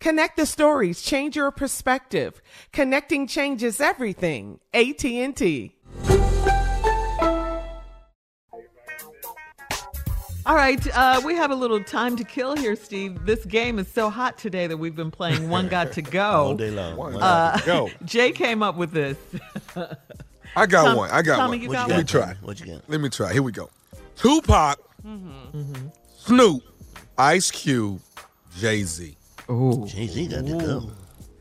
Connect the stories, change your perspective. Connecting changes everything. AT&T. All right, uh, we have a little time to kill here, Steve. This game is so hot today that we've been playing One Got to Go. All day long. One Uh, got to go. Jay came up with this. I got Tom- one. I got Tommy, one. you got you Let me try. What you got? Let me try. Here we go. Tupac, Mm-hmm. Snoop, Ice Cube, Jay Z. Oh, Jay Z got to go.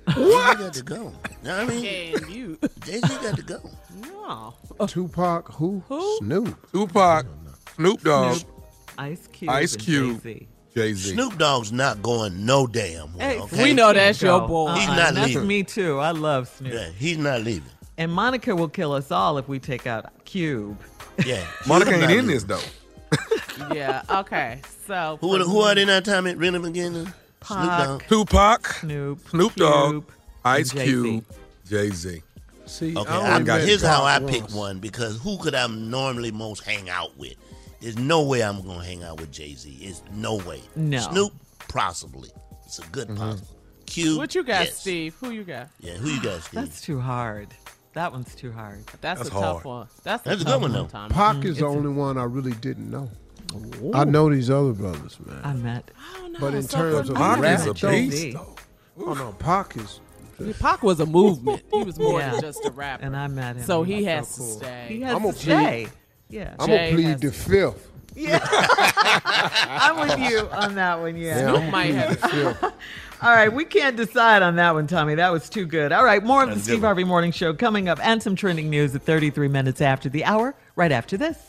Jay Z got to go. You know what I mean? And you. Jay Z got to go. no. Tupac, who? Who? Snoop. Tupac, Snoop Dogg, Snoop, Ice Cube, Ice and Cube. Jay-Z. Jay Z. Snoop Dogg's not going no damn well. Hey, okay? We know that's your boy. He's Uh-uh, not That's leaving. me too. I love Snoop. Yeah, he's not leaving. And Monica will kill us all if we take out Cube. Yeah. Monica Snoop ain't not in this though. yeah, okay. So Who, are- who are they that time? Rhythm again? Snoop Pac. Dogg. Tupac, Snoop, Snoop Dogg, Ice Jay-Z. Cube, Jay Z. See, Okay, I I only met here's how I pick one because who could I normally most hang out with? There's no way I'm gonna hang out with Jay Z. It's no way. No. Snoop, possibly. It's a good mm-hmm. possible. Cube. what you got, yes. Steve? Who you got? Yeah, who you got, Steve? That's too hard. That one's too hard. That's, That's a tough one. That's, That's a tough good one, though. Tommy. Pac mm-hmm. is the only one I really didn't know. I know these other brothers, man. I met. I don't know. but in So terms of Pac rap, is a though- beast. Oh no, Pac is. Pac was a movement. He was more Yeah. than just a rapper. And I met him. so He he has so to cool. stay. He has I'm to a plead- stay. Yeah. I'm Jay gonna plead has the to- fifth. I'm with you on that one. Yeah. Yeah, I'm might have- the. All right, we can't decide on that one, Tommy. That was too good. All right, more of the Steve. Harvey Morning Show coming up and some trending news at 33 minutes after the hour, right after this.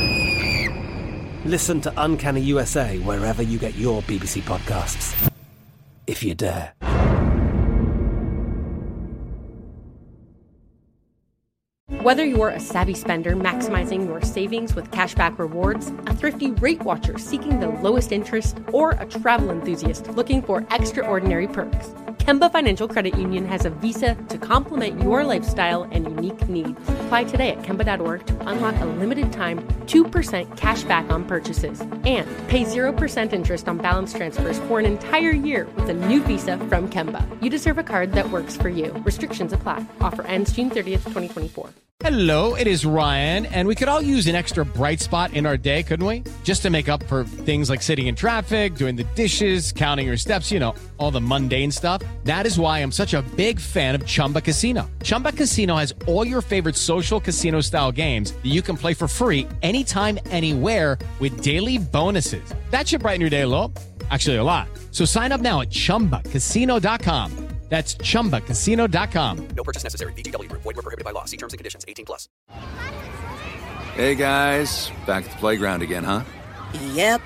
Listen to Uncanny USA wherever you get your BBC podcasts, if you dare. Whether you're a savvy spender maximizing your savings with cashback rewards, a thrifty rate watcher seeking the lowest interest, or a travel enthusiast looking for extraordinary perks, Kemba Financial Credit Union has a visa to complement your lifestyle and unique needs. Apply today at Kemba.org to unlock a limited time 2% cash back on purchases and pay 0% interest on balance transfers for an entire year with a new visa from Kemba. You deserve a card that works for you. Restrictions apply. Offer ends June 30th, 2024. Hello, it is Ryan, and we could all use an extra bright spot in our day, couldn't we? Just to make up for things like sitting in traffic, doing the dishes, counting your steps, you know, all the mundane stuff. That is why I'm such a big fan of Chumba Casino. Chumba Casino has all your favorite social casino style games that you can play for free anytime, anywhere with daily bonuses. That should brighten your day a little. Actually, a lot. So sign up now at chumbacasino.com. That's chumbacasino.com. No purchase necessary. VGW Group. Void were prohibited by law. See terms and conditions. 18 plus. Hey guys, back at the playground again, huh? Yep.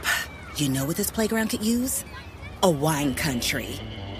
You know what this playground could use? A wine country.